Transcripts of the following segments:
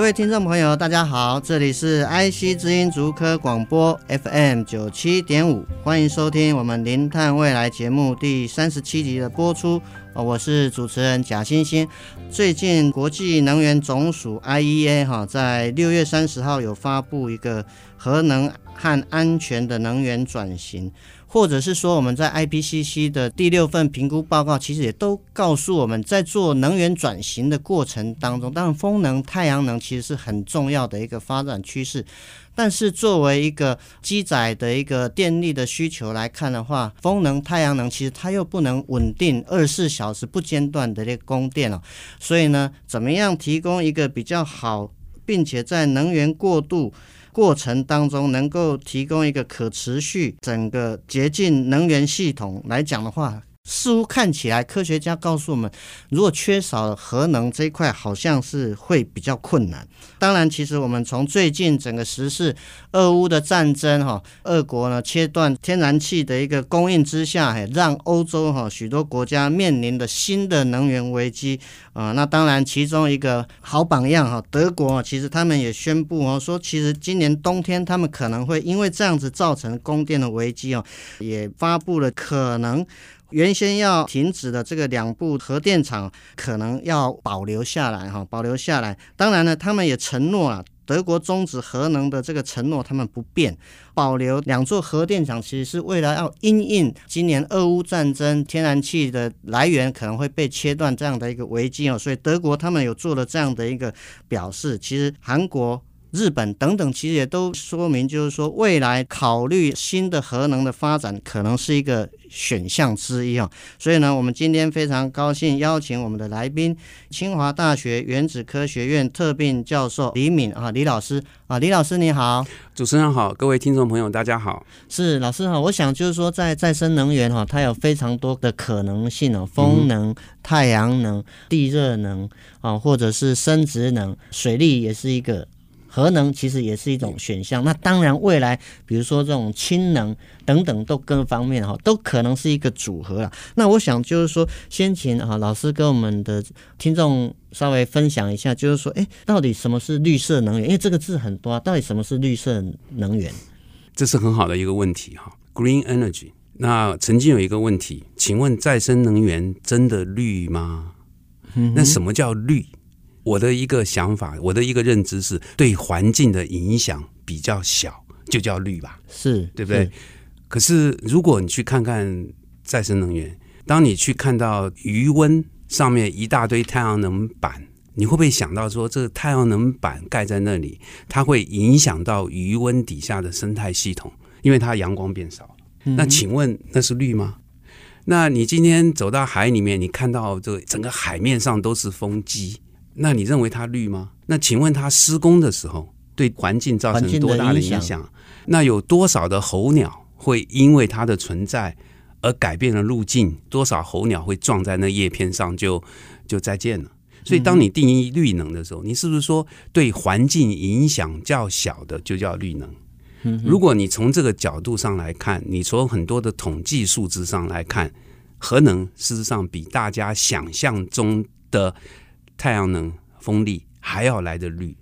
各位听众朋友，大家好，这里是 IC 知音竹科广播 FM 九七点五，欢迎收听我们零碳未来节目第三十七集的播出。我是主持人贾欣欣。最近国际能源总署 IEA 哈，在六月三十号有发布一个核能和安全的能源转型。或者是说，我们在 IPCC 的第六份评估报告，其实也都告诉我们在做能源转型的过程当中，当然风能、太阳能其实是很重要的一个发展趋势。但是作为一个机载的一个电力的需求来看的话，风能、太阳能其实它又不能稳定二十四小时不间断的这个供电哦。所以呢，怎么样提供一个比较好，并且在能源过渡过程当中，能够提供一个可持续、整个洁净能源系统来讲的话。似乎看起来，科学家告诉我们，如果缺少核能这一块，好像是会比较困难。当然，其实我们从最近整个时事，俄乌的战争，哈，俄国呢切断天然气的一个供应之下，让欧洲哈许多国家面临的新的能源危机啊。那当然，其中一个好榜样哈，德国其实他们也宣布哦，说其实今年冬天他们可能会因为这样子造成供电的危机哦，也发布了可能。原先要停止的这个两部核电厂，可能要保留下来哈，保留下来。当然呢，他们也承诺啊，德国终止核能的这个承诺，他们不变，保留两座核电厂，其实是为了要因应今年俄乌战争，天然气的来源可能会被切断这样的一个危机哦。所以德国他们有做了这样的一个表示。其实韩国。日本等等，其实也都说明，就是说未来考虑新的核能的发展，可能是一个选项之一啊。所以呢，我们今天非常高兴邀请我们的来宾，清华大学原子科学院特聘教授李敏啊，李老师啊，李老师你好，主持人好，各位听众朋友大家好，是老师好。我想就是说，在再生能源哈，它有非常多的可能性哦，风能、太阳能、地热能啊，或者是生殖能、水利也是一个。核能其实也是一种选项，那当然未来比如说这种氢能等等都各方面哈都可能是一个组合了。那我想就是说，先前啊老师跟我们的听众稍微分享一下，就是说，哎，到底什么是绿色能源？因为这个字很多啊，到底什么是绿色能源？这是很好的一个问题哈，Green Energy。那曾经有一个问题，请问再生能源真的绿吗？那什么叫绿？我的一个想法，我的一个认知是对环境的影响比较小，就叫绿吧，是对不对？是。可是如果你去看看再生能源，当你去看到余温上面一大堆太阳能板，你会不会想到说，这个太阳能板盖在那里，它会影响到余温底下的生态系统，因为它阳光变少了。那请问那是绿吗？那你今天走到海里面，你看到这整个海面上都是风机。那你认为它绿吗？那请问它施工的时候对环境造成多大的影响？那有多少的候鸟会因为它的存在而改变了路径？多少候鸟会撞在那叶片上就就再见了？所以当你定义绿能的时候，你是不是说对环境影响较小的就叫绿能？如果你从这个角度上来看，你从很多的统计数字上来看，核能事实上比大家想象中的。太阳能、风力还要来的绿，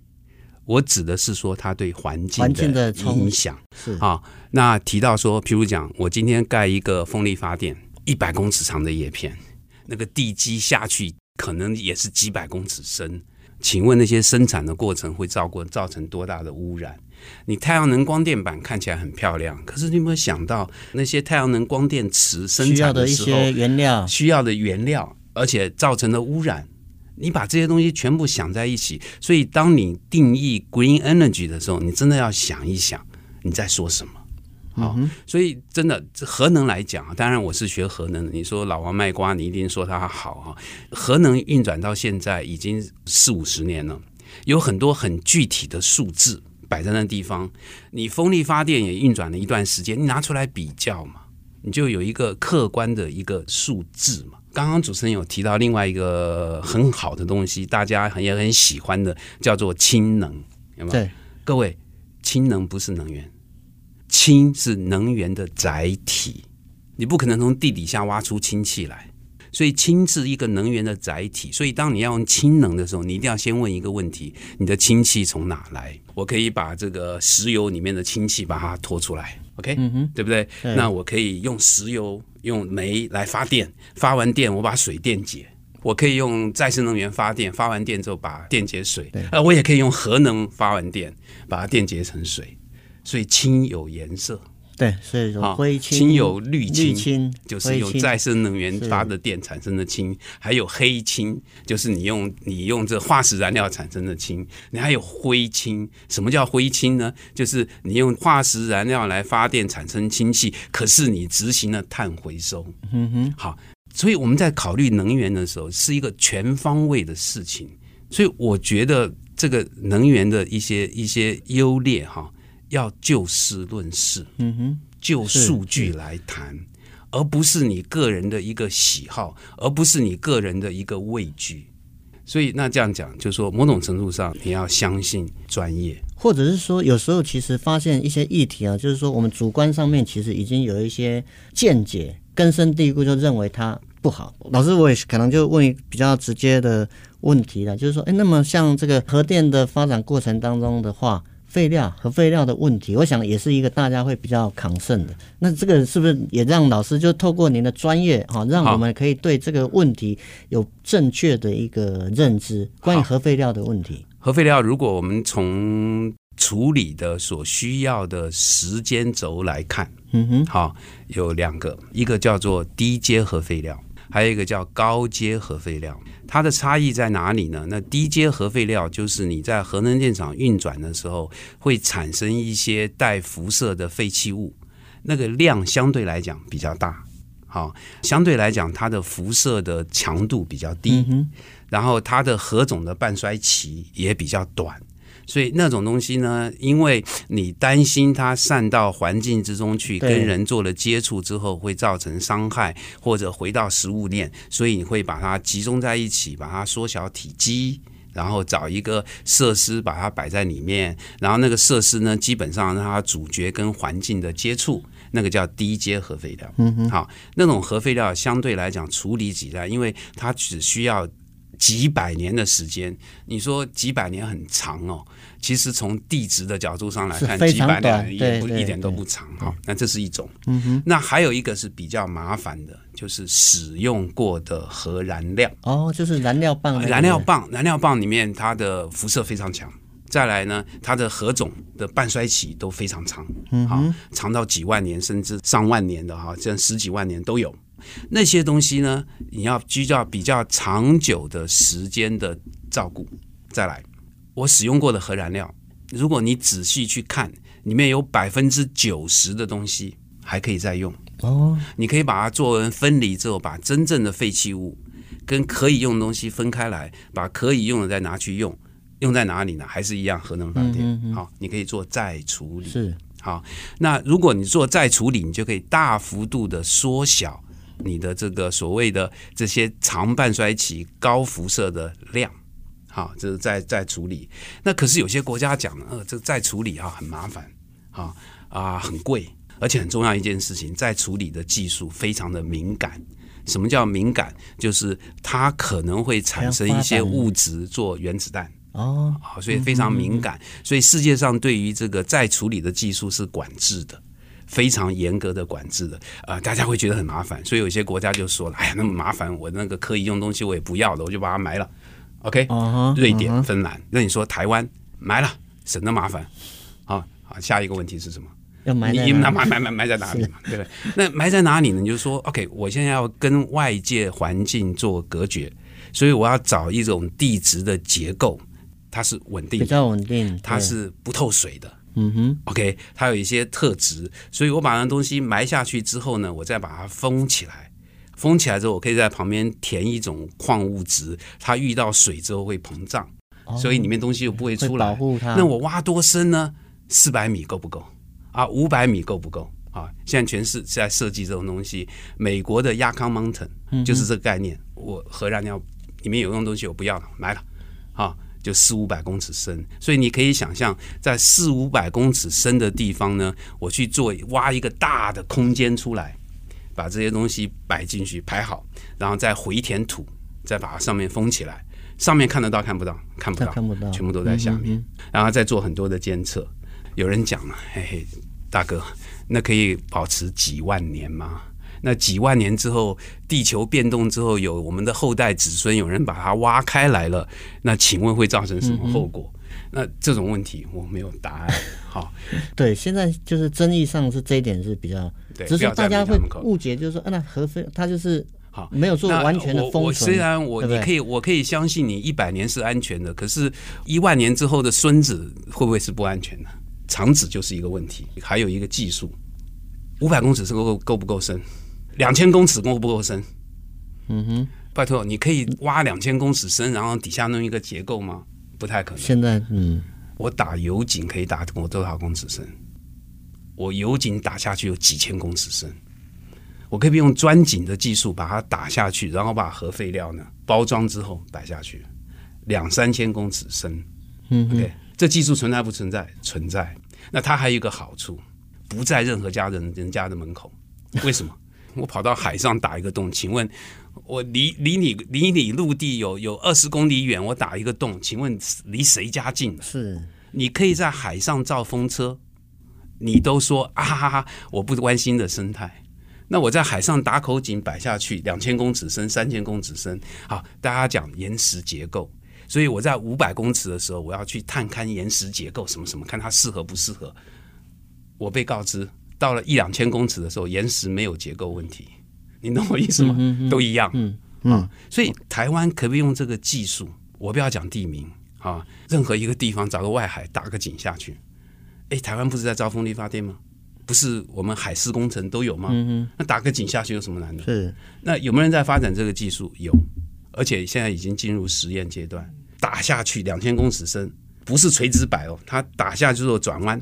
我指的是说它对环境的影响是啊。那提到说，譬如讲，我今天盖一个风力发电，一百公尺长的叶片，那个地基下去可能也是几百公尺深。请问那些生产的过程会造过造成多大的污染？你太阳能光电板看起来很漂亮，可是你有没有想到那些太阳能光电池生产的时候需要的一些原料，需要的原料，而且造成的污染？你把这些东西全部想在一起，所以当你定义 green energy 的时候，你真的要想一想你在说什么好、嗯，所以真的核能来讲啊，当然我是学核能的。你说老王卖瓜，你一定说他好啊。核能运转到现在已经四五十年了，有很多很具体的数字摆在那地方。你风力发电也运转了一段时间，你拿出来比较嘛，你就有一个客观的一个数字嘛。刚刚主持人有提到另外一个很好的东西，大家也很喜欢的，叫做氢能，有没有？对，各位，氢能不是能源。氢是能源的载体，你不可能从地底下挖出氢气来，所以氢是一个能源的载体。所以当你要用氢能的时候，你一定要先问一个问题：你的氢气从哪来？我可以把这个石油里面的氢气把它拖出来，OK，嗯哼，对不对？那我可以用石油、用煤来发电，发完电我把水电解。我可以用再生能源发电，发完电之后把电解水。呃，我也可以用核能发完电，把它电解成水。所以氢有颜色，对，所以说灰氢，氢有绿氢，绿氢就是用再生能源发的电产生的氢，还有黑氢，就是你用你用这化石燃料产生的氢，你还有灰氢。什么叫灰氢呢？就是你用化石燃料来发电产生氢气，可是你执行了碳回收。嗯哼，好，所以我们在考虑能源的时候是一个全方位的事情。所以我觉得这个能源的一些一些优劣哈。要就事论事，嗯哼，就数据来谈，而不是你个人的一个喜好，而不是你个人的一个畏惧。所以那这样讲，就是说某种程度上你要相信专业，或者是说有时候其实发现一些议题啊，就是说我们主观上面其实已经有一些见解，根深蒂固，就认为它不好。老师，我也可能就问一比较直接的问题了，就是说，哎，那么像这个核电的发展过程当中的话。废料和废料的问题，我想也是一个大家会比较抗胜的。那这个是不是也让老师就透过您的专业哈，让我们可以对这个问题有正确的一个认知？关于核废料的问题，核废料如果我们从处理的所需要的时间轴来看，嗯哼，好，有两个，一个叫做低阶核废料，还有一个叫高阶核废料。它的差异在哪里呢？那低阶核废料就是你在核能电厂运转的时候会产生一些带辐射的废弃物，那个量相对来讲比较大，好，相对来讲它的辐射的强度比较低，然后它的核种的半衰期也比较短。所以那种东西呢，因为你担心它散到环境之中去，跟人做了接触之后会造成伤害，或者回到食物链，所以你会把它集中在一起，把它缩小体积，然后找一个设施把它摆在里面，然后那个设施呢，基本上让它主角跟环境的接触，那个叫低阶核废料。嗯哼，好，那种核废料相对来讲处理起来，因为它只需要。几百年的时间，你说几百年很长哦。其实从地质的角度上来看，几百年也不一点都不长哈。那这是一种。那还有一个是比较麻烦的，就是使用过的核燃料。哦，就是燃料棒。燃料棒，燃料棒里面它的辐射非常强。再来呢，它的核种的半衰期都非常长。嗯哼。长到几万年甚至上万年的哈，这样十几万年都有。那些东西呢，你要需要比较长久的时间的照顾。再来，我使用过的核燃料，如果你仔细去看，里面有百分之九十的东西还可以再用。哦，你可以把它做完分离之后，把真正的废弃物跟可以用的东西分开来，把可以用的再拿去用。用在哪里呢？还是一样核能发电。嗯嗯嗯。好，你可以做再处理。是。好，那如果你做再处理，你就可以大幅度的缩小。你的这个所谓的这些长半衰期、高辐射的量，好，这是在在处理。那可是有些国家讲，呃，这再处理啊很麻烦，啊啊很贵，而且很重要一件事情，再处理的技术非常的敏感。什么叫敏感？就是它可能会产生一些物质做原子弹哦，好，所以非常敏感。所以世界上对于这个再处理的技术是管制的。非常严格的管制的，呃，大家会觉得很麻烦，所以有些国家就说了，哎呀，那么麻烦，我那个可以用东西我也不要了，我就把它埋了。OK，、uh -huh, 瑞典、uh -huh. 芬兰，那你说台湾埋了，省得麻烦。好，好，下一个问题是什么？要埋你埋埋埋埋埋在哪里嘛？对不对？那埋在哪里呢？你就说，OK，我现在要跟外界环境做隔绝，所以我要找一种地质的结构，它是稳定的，比较稳定，它是不透水的。嗯哼，OK，它有一些特质，所以我把那东西埋下去之后呢，我再把它封起来。封起来之后，我可以在旁边填一种矿物质，它遇到水之后会膨胀，哦、所以里面东西就不会出来。保护它。那我挖多深呢？四百米够不够？啊，五百米够不够？啊，现在全是在设计这种东西。美国的 Yucca Mountain 就是这个概念。嗯、我核燃料里面有用东西，我不要了，买了，啊，就四五百公尺深。所以你可以想象，在四五百公尺深的地方呢，我去做挖一个大的空间出来。把这些东西摆进去排好，然后再回填土，再把它上面封起来。上面看得到看不到？看不到，看不到，全部都在下面。嗯嗯、然后再做很多的监测。有人讲了，嘿嘿，大哥，那可以保持几万年吗？那几万年之后，地球变动之后，有我们的后代子孙，有人把它挖开来了，那请问会造成什么后果？嗯那这种问题我没有答案。好，对，现在就是争议上是这一点是比较，对，只是大家会误解，就是说，啊、那核废它就是好没有做完全的封存。虽然我你可以，我可以相信你一百年是安全的，可是一万年之后的孙子会不会是不安全的？长子就是一个问题，还有一个技术，五百公尺是够够不够深？两千公尺够不够深？嗯哼，拜托，你可以挖两千公尺深，然后底下弄一个结构吗？不太可能。现在，嗯，我打油井可以打我多少公尺深？我油井打下去有几千公尺深。我可以用钻井的技术把它打下去，然后把核废料呢包装之后摆下去，两三千公尺深。嗯，OK，，这技术存在不存在？存在。那它还有一个好处，不在任何家人人家的门口。为什么？我跑到海上打一个洞，请问？我离离你离你陆地有有二十公里远，我打一个洞，请问离谁家近？是，你可以在海上造风车，你都说啊哈哈，我不关心的生态。那我在海上打口井摆下去，两千公尺深，三千公尺深，好，大家讲岩石结构，所以我在五百公尺的时候，我要去探勘岩石结构，什么什么，看它适合不适合。我被告知，到了一两千公尺的时候，岩石没有结构问题。你懂我意思吗？嗯嗯、都一样。嗯嗯，啊，所以台湾可不可以用这个技术？我不要讲地名啊，任何一个地方找个外海打个井下去。哎，台湾不是在招风力发电吗？不是我们海事工程都有吗？嗯，那打个井下去有什么难的？是。那有没有人在发展这个技术？有，而且现在已经进入实验阶段。打下去两千公尺深，不是垂直摆哦，它打下去之后转弯。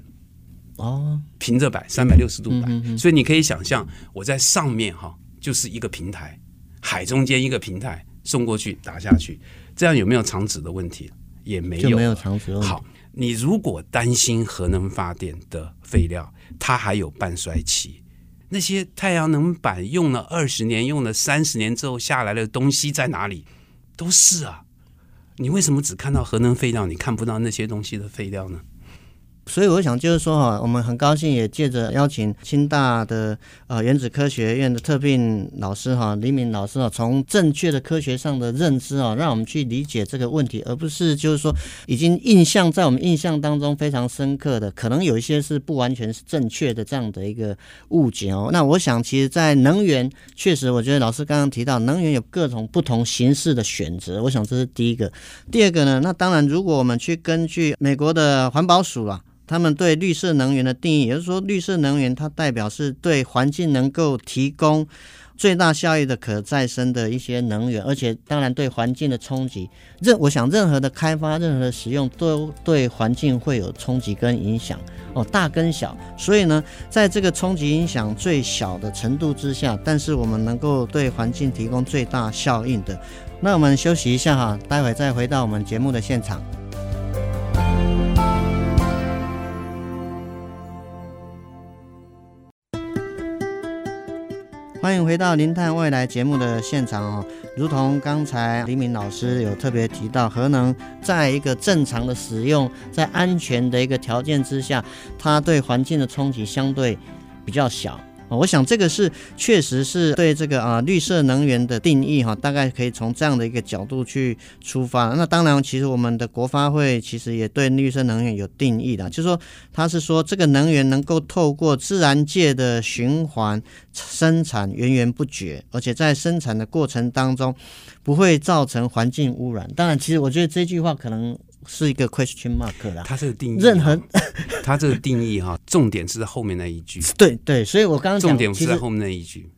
哦，平着摆，三百六十度摆。嗯嗯嗯、所以你可以想象，我在上面哈。就是一个平台，海中间一个平台送过去打下去，这样有没有长址的问题？也没有，没有长址。好，你如果担心核能发电的废料，它还有半衰期，那些太阳能板用了二十年、用了三十年之后下来的东西在哪里？都是啊，你为什么只看到核能废料，你看不到那些东西的废料呢？所以我想就是说哈，我们很高兴也借着邀请清大的呃原子科学院的特聘老师哈李敏老师啊，从正确的科学上的认知啊，让我们去理解这个问题，而不是就是说已经印象在我们印象当中非常深刻的，可能有一些是不完全是正确的这样的一个误解哦。那我想其实，在能源确实，我觉得老师刚刚提到能源有各种不同形式的选择，我想这是第一个。第二个呢，那当然如果我们去根据美国的环保署啊。他们对绿色能源的定义，也就是说，绿色能源它代表是对环境能够提供最大效益的可再生的一些能源，而且当然对环境的冲击，任我想任何的开发、任何的使用都对环境会有冲击跟影响哦，大跟小。所以呢，在这个冲击影响最小的程度之下，但是我们能够对环境提供最大效应的，那我们休息一下哈，待会再回到我们节目的现场。欢迎回到《零碳未来》节目的现场哦。如同刚才李敏老师有特别提到，核能在一个正常的使用，在安全的一个条件之下，它对环境的冲击相对比较小。我想这个是确实是对这个啊绿色能源的定义哈，大概可以从这样的一个角度去出发。那当然，其实我们的国发会其实也对绿色能源有定义的，就是说它是说这个能源能够透过自然界的循环生产源源不绝，而且在生产的过程当中不会造成环境污染。当然，其实我觉得这句话可能。是一个 question mark 啦。它这个定义，任何 它这个定义哈，重点是在后面那一句。对对，所以我刚刚重点是在后面那一句。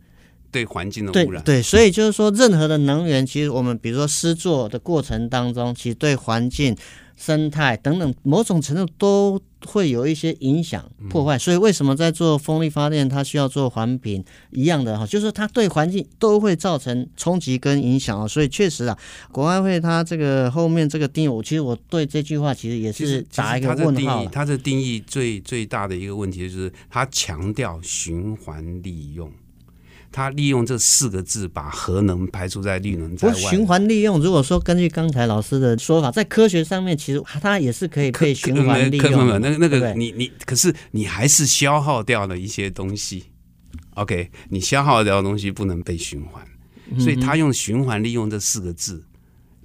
对环境的污染，对对，所以就是说，任何的能源，其实我们比如说施作的过程当中，其实对环境、生态等等某种程度都会有一些影响破坏。所以为什么在做风力发电，它需要做环评一样的哈，就是它对环境都会造成冲击跟影响啊。所以确实啊，国安会它这个后面这个定义，我其实我对这句话其实也是打一个问号。它的定义最最大的一个问题就是，它强调循环利用。他利用这四个字，把核能排除在绿能在外。循环利用，如果说根据刚才老师的说法，在科学上面，其实它也是可以被循环利用。那个那个，你你可是你还是消耗掉了一些东西。OK，你消耗掉的东西不能被循环，所以他用循环利用这四个字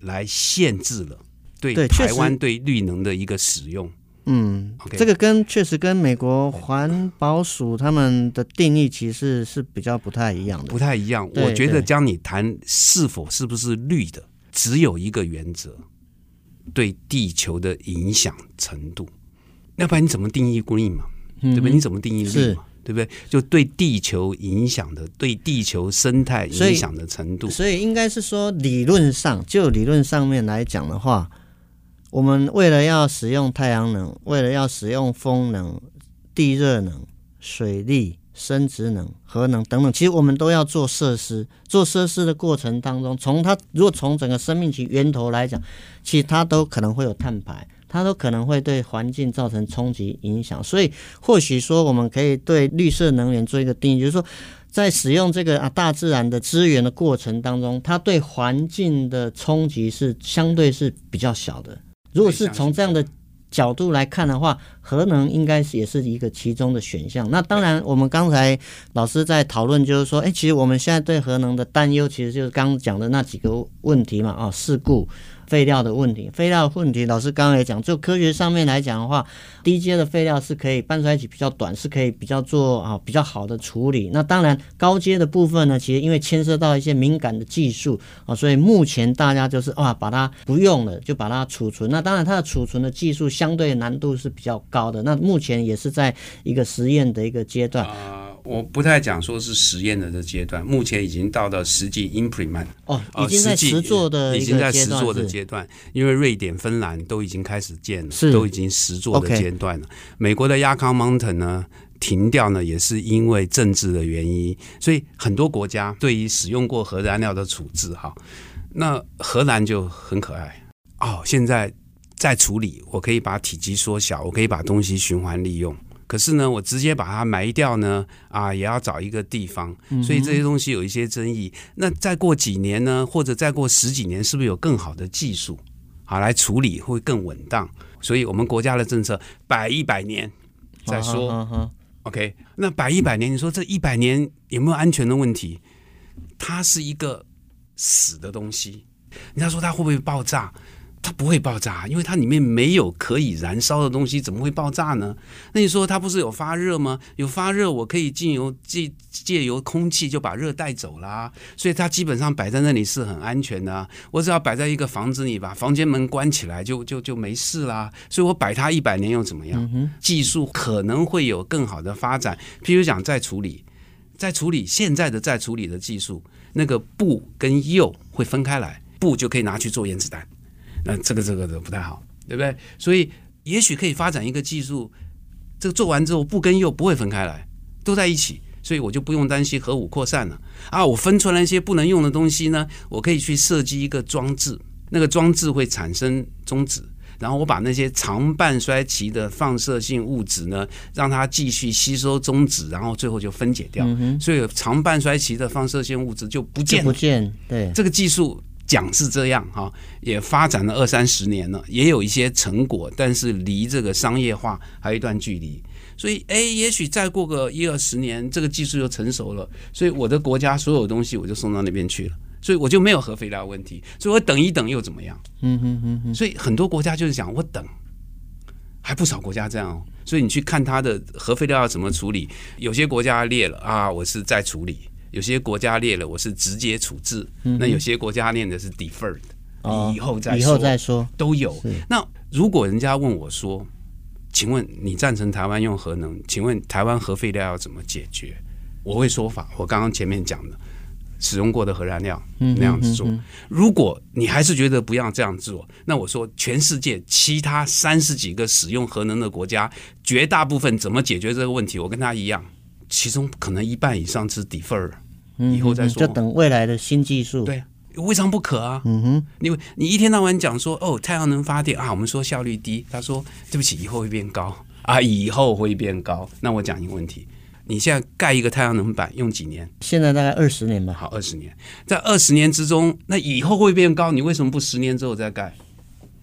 来限制了对台湾对绿能的一个使用。嗯，Okay. 这个跟确实跟美国环保署他们的定义其实是比较不太一样的，不太一样。我觉得将你谈是否是不是绿的，只有一个原则：对地球的影响程度。要不然你怎么定义 green 嘛？对不对？你怎么定义绿嘛？对不对？就对地球影响的、对地球生态影响的程度。所以应该是说，理论上就理论上面来讲的话。我们为了要使用太阳能，为了要使用风能、地热能、水力、生质能、核能等等，其实我们都要做设施。做设施的过程当中，从它如果从整个生命期源头来讲，其实它都可能会有碳排，它都可能会对环境造成冲击影响。所以，或许说我们可以对绿色能源做一个定义，就是说。在使用这个啊大自然的资源的过程当中，它对环境的冲击是相对是比较小的。如果是从这样的角度来看的话，核能应该是也是一个其中的选项。那当然，我们刚才老师在讨论，就是说，哎，其实我们现在对核能的担忧，其实就是刚刚讲的那几个问题嘛，啊，事故。废料的问题，废料的问题，老师刚刚也讲，就科学上面来讲的话，低阶的废料是可以半衰期比较短，是可以比较做啊比较好的处理。那当然高阶的部分呢，其实因为牵涉到一些敏感的技术啊，所以目前大家就是啊把它不用了，就把它储存。那当然它的储存的技术相对难度是比较高的。那目前也是在一个实验的一个阶段啊。我不太讲说是实验的这阶段，目前已经到了实际 implement 哦，已经在实做的已经在实做的阶段，因为瑞典、芬兰都已经开始建了，是都已经实作的阶段了。美国的亚康 Mountain 呢停掉呢，也是因为政治的原因，所以很多国家对于使用过核燃料的处置，哈，那荷兰就很可爱哦，现在在处理，我可以把体积缩小，我可以把东西循环利用。可是呢，我直接把它埋掉呢，啊，也要找一个地方，所以这些东西有一些争议。那再过几年呢，或者再过十几年，是不是有更好的技术，啊来处理会更稳当？所以我们国家的政策摆一百年再说。OK，那摆一百年，你说这一百年有没有安全的问题？它是一个死的东西，人家说它会不会爆炸？它不会爆炸，因为它里面没有可以燃烧的东西，怎么会爆炸呢？那你说它不是有发热吗？有发热，我可以进由借借由空气就把热带走啦。所以它基本上摆在那里是很安全的。我只要摆在一个房子里，把房间门关起来就，就就就没事啦。所以我摆它一百年又怎么样？技术可能会有更好的发展。譬如讲再处理，再处理现在的再处理的技术，那个布跟铀会分开来，布就可以拿去做原子弹。那这个这个的不太好，对不对？所以也许可以发展一个技术，这个做完之后不跟铀不会分开来，都在一起，所以我就不用担心核武扩散了啊！我分出来一些不能用的东西呢，我可以去设计一个装置，那个装置会产生中子，然后我把那些长半衰期的放射性物质呢，让它继续吸收中子，然后最后就分解掉，嗯、所以长半衰期的放射性物质就不见了，不见，对，这个技术。讲是这样哈，也发展了二三十年了，也有一些成果，但是离这个商业化还有一段距离。所以，哎，也许再过个一二十年，这个技术就成熟了。所以，我的国家所有东西我就送到那边去了，所以我就没有核废料问题。所以我等一等又怎么样？嗯哼哼哼。所以很多国家就是讲我等，还不少国家这样。哦所以你去看它的核废料要怎么处理，有些国家列了啊，我是在处理。有些国家列了，我是直接处置；嗯、那有些国家列的是 deferred，、哦、以后再说，以后再说都有。那如果人家问我说，请问你赞成台湾用核能？请问台湾核废料要怎么解决？我会说法，我刚刚前面讲的，使用过的核燃料那样子做。如果你还是觉得不要这样做，那我说全世界其他三十几个使用核能的国家，绝大部分怎么解决这个问题？我跟他一样，其中可能一半以上是 defer，以后再说，就等未来的新技术。对。未尝不可啊，嗯哼，因为你一天到晚讲说哦，太阳能发电啊，我们说效率低，他说对不起，以后会变高啊，以后会变高。那我讲一个问题，你现在盖一个太阳能板用几年？现在大概二十年吧。好，二十年，在二十年之中，那以后会变高，你为什么不十年之后再盖？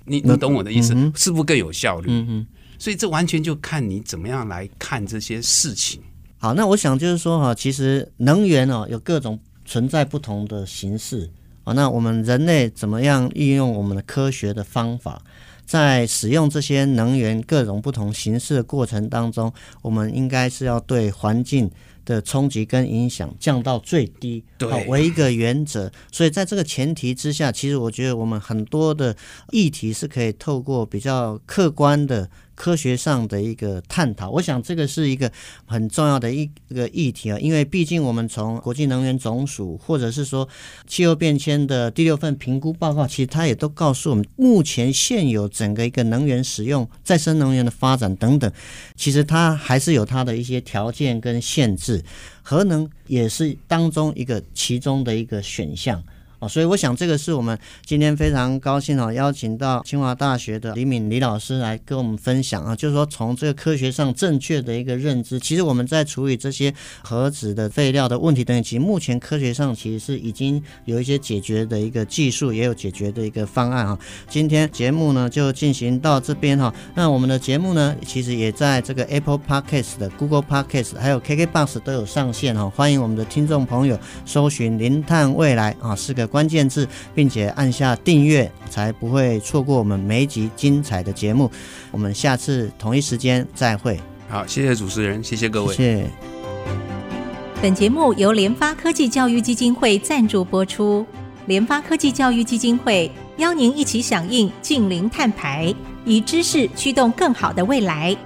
你你懂我的意思，嗯、是不是更有效率？嗯哼，所以这完全就看你怎么样来看这些事情。好，那我想就是说哈，其实能源哦有各种存在不同的形式啊。那我们人类怎么样运用我们的科学的方法，在使用这些能源各种不同形式的过程当中，我们应该是要对环境的冲击跟影响降到最低，对，为一个原则。所以在这个前提之下，其实我觉得我们很多的议题是可以透过比较客观的。科学上的一个探讨，我想这个是一个很重要的一个议题啊，因为毕竟我们从国际能源总署或者是说气候变迁的第六份评估报告，其实它也都告诉我们，目前现有整个一个能源使用、再生能源的发展等等，其实它还是有它的一些条件跟限制，核能也是当中一个其中的一个选项。哦，所以我想这个是我们今天非常高兴哦，邀请到清华大学的李敏李老师来跟我们分享啊，就是说从这个科学上正确的一个认知，其实我们在处理这些核子的废料的问题等等，其实目前科学上其实是已经有一些解决的一个技术，也有解决的一个方案啊。今天节目呢就进行到这边哈，那我们的节目呢其实也在这个 Apple Podcast 的 Google Podcast 还有 KKBox 都有上线哈，欢迎我们的听众朋友搜寻零碳未来啊，是个。关键字，并且按下订阅，才不会错过我们每一集精彩的节目。我们下次同一时间再会。好，谢谢主持人，谢谢各位。谢谢。本节目由联发科技教育基金会赞助播出。联发科技教育基金会邀您一起响应净零碳排，以知识驱动更好的未来。